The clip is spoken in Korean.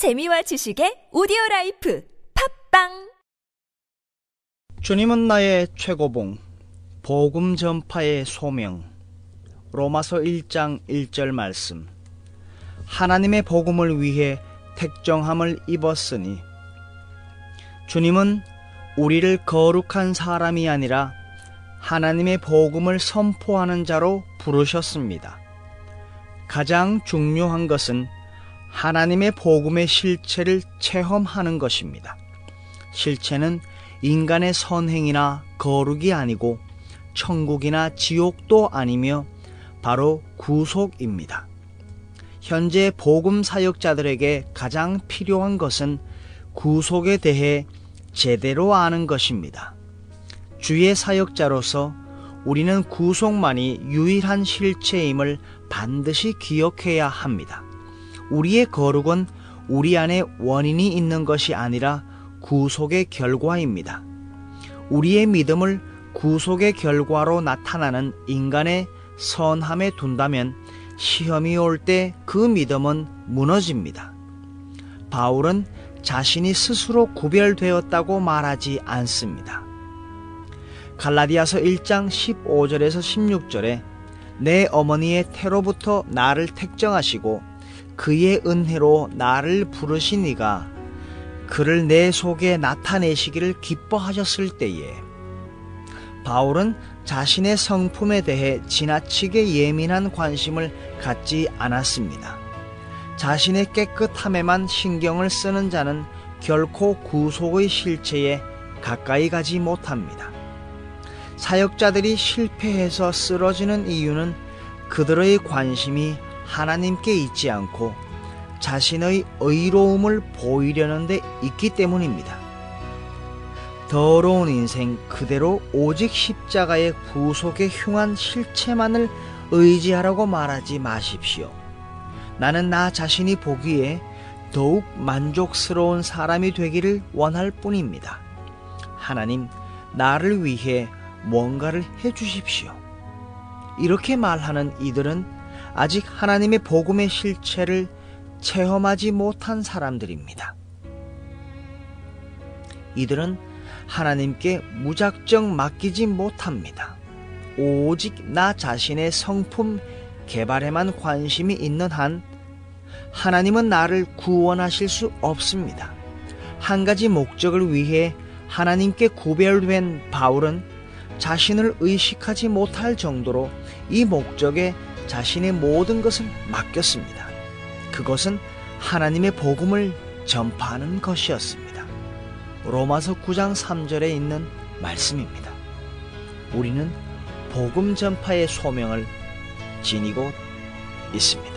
재미와 지식의 오디오 라이프 팟빵 주님은 나의 최고봉, 복음 전파의 소명. 로마서 1장 1절 말씀. 하나님의 복음을 위해 택정함을 입었으니 주님은 우리를 거룩한 사람이 아니라 하나님의 복음을 선포하는 자로 부르셨습니다. 가장 중요한 것은 하나님의 복음의 실체를 체험하는 것입니다. 실체는 인간의 선행이나 거룩이 아니고 천국이나 지옥도 아니며 바로 구속입니다. 현재 복음 사역자들에게 가장 필요한 것은 구속에 대해 제대로 아는 것입니다. 주의 사역자로서 우리는 구속만이 유일한 실체임을 반드시 기억해야 합니다. 우리의 거룩은 우리 안에 원인이 있는 것이 아니라 구속의 결과입니다. 우리의 믿음을 구속의 결과로 나타나는 인간의 선함에 둔다면 시험이 올 때 그 믿음은 무너집니다. 바울은 자신이 스스로 구별되었다고 말하지 않습니다. 갈라디아서 1장 15절에서 16절에 내 어머니의 태로부터 나를 택정하시고 그의 은혜로 나를 부르시니가 그를 내 속에 나타내시기를 기뻐하셨을 때에 바울은 자신의 성품에 대해 지나치게 예민한 관심을 갖지 않았습니다. 자신의 깨끗함에만 신경을 쓰는 자는 결코 구속의 실체에 가까이 가지 못합니다. 사역자들이 실패해서 쓰러지는 이유는 그들의 관심이 하나님께 있지 않고 자신의 의로움을 보이려는 데 있기 때문입니다. 더러운 인생 그대로 오직 십자가의 구속에 흉한 실체만을 의지하라고 말하지 마십시오. 나는 나 자신이 보기에 더욱 만족스러운 사람이 되기를 원할 뿐입니다. 하나님, 나를 위해 뭔가를 해 주십시오. 이렇게 말하는 이들은 아직 하나님의 복음의 실체를 체험하지 못한 사람들입니다. 이들은 하나님께 무작정 맡기지 못합니다. 오직 나 자신의 성품 개발에만 관심이 있는 한 하나님은 나를 구원하실 수 없습니다. 한 가지 목적을 위해 하나님께 구별된 바울은 자신을 의식하지 못할 정도로 이 목적에 자신의 모든 것을 맡겼습니다. 그것은 하나님의 복음을 전파하는 것이었습니다. 로마서 9장 3절에 있는 말씀입니다. 우리는 복음 전파의 소명을 지니고 있습니다.